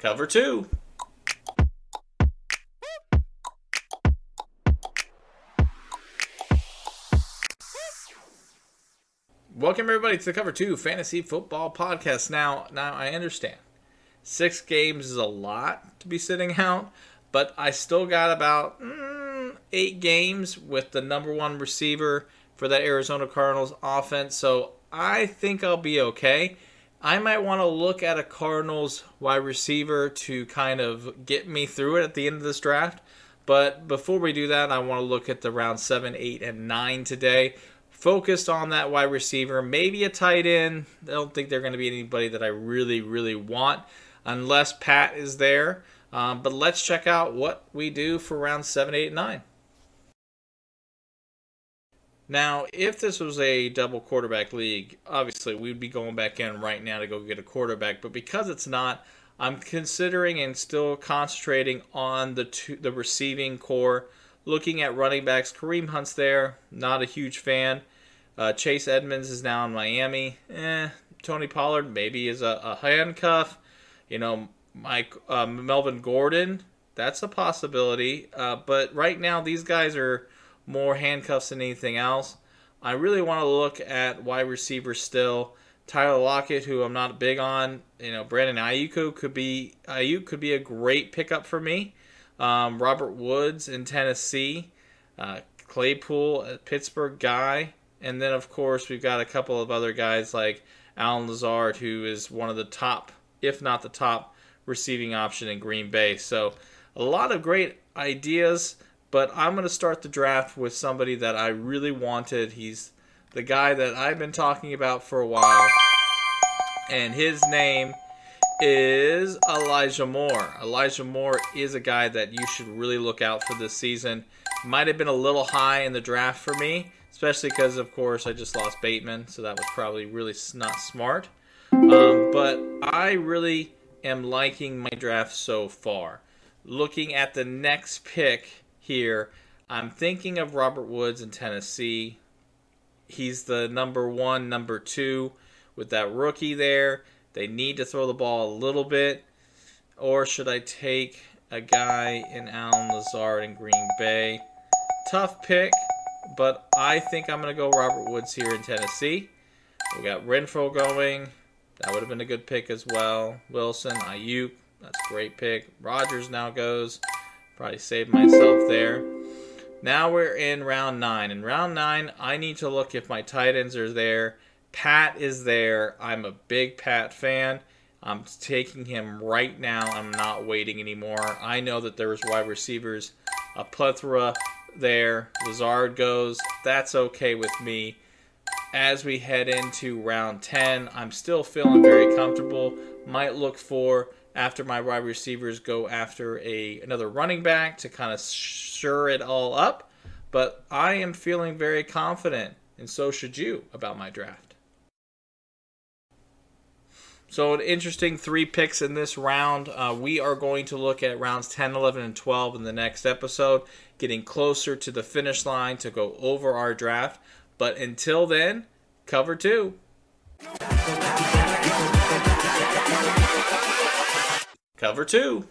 Cover two. Welcome everybody to the Cover Two Fantasy Football Podcast. Now, now I understand six games is a lot to be sitting out, but I still got about mm, eight games with the number one receiver for that Arizona Cardinals offense, so I think I'll be okay. I might want to look at a Cardinals wide receiver to kind of get me through it at the end of this draft. But before we do that, I want to look at the round 7, 8, and 9 today. Focused on that wide receiver, maybe a tight end. I don't think they're going to be anybody that I really, really want unless Pat is there. Um, but let's check out what we do for round 7, 8, and 9. Now, if this was a double quarterback league, obviously we'd be going back in right now to go get a quarterback. But because it's not, I'm considering and still concentrating on the two, the receiving corps. Looking at running backs, Kareem Hunt's there. Not a huge fan. Uh, Chase Edmonds is now in Miami. Eh, Tony Pollard maybe is a, a handcuff. You know, Mike uh, Melvin Gordon. That's a possibility. Uh, but right now, these guys are more handcuffs than anything else. I really want to look at wide receivers still. Tyler Lockett, who I'm not big on, you know, Brandon Aiyuk could be Aiyuk could be a great pickup for me. Um, Robert Woods in Tennessee, uh, Claypool at Pittsburgh guy, and then of course we've got a couple of other guys like Allen Lazard, who is one of the top, if not the top, receiving option in Green Bay. So a lot of great ideas. But I'm going to start the draft with somebody that I really wanted. He's the guy that I've been talking about for a while. And his name is Elijah Moore. Elijah Moore is a guy that you should really look out for this season. Might have been a little high in the draft for me, especially because, of course, I just lost Bateman, so that was probably really not smart. Um, but I really am liking my draft so far. Looking at the next pick here. I'm thinking of Robert Woods in Tennessee. He's the number one, number two with that rookie there. They need to throw the ball a little bit. Or should I take a guy in Allen Lazard in Green Bay? Tough pick, but I think I'm going to go Robert Woods here in Tennessee. We got Renfrow going. That would have been a good pick as well. Wilson, Aiyuk, that's a great pick. Rogers now goes. Probably saved myself there. Now we're in round nine. In round nine, I need to look if my tight ends are there. Pat is there. I'm a big Pat fan. I'm taking him right now. I'm not waiting anymore. I know that there's wide receivers, a plethora there. Lazard goes. That's okay with me. As we head into round 10, I'm still feeling very comfortable. Might look for after my wide receivers go after a another running back to kind of sure it all up. But I am feeling very confident, and so should you, about my draft. So, an interesting three picks in this round. Uh, we are going to look at rounds 10, 11, and 12 in the next episode, getting closer to the finish line to go over our draft. But until then, cover two. Cover two.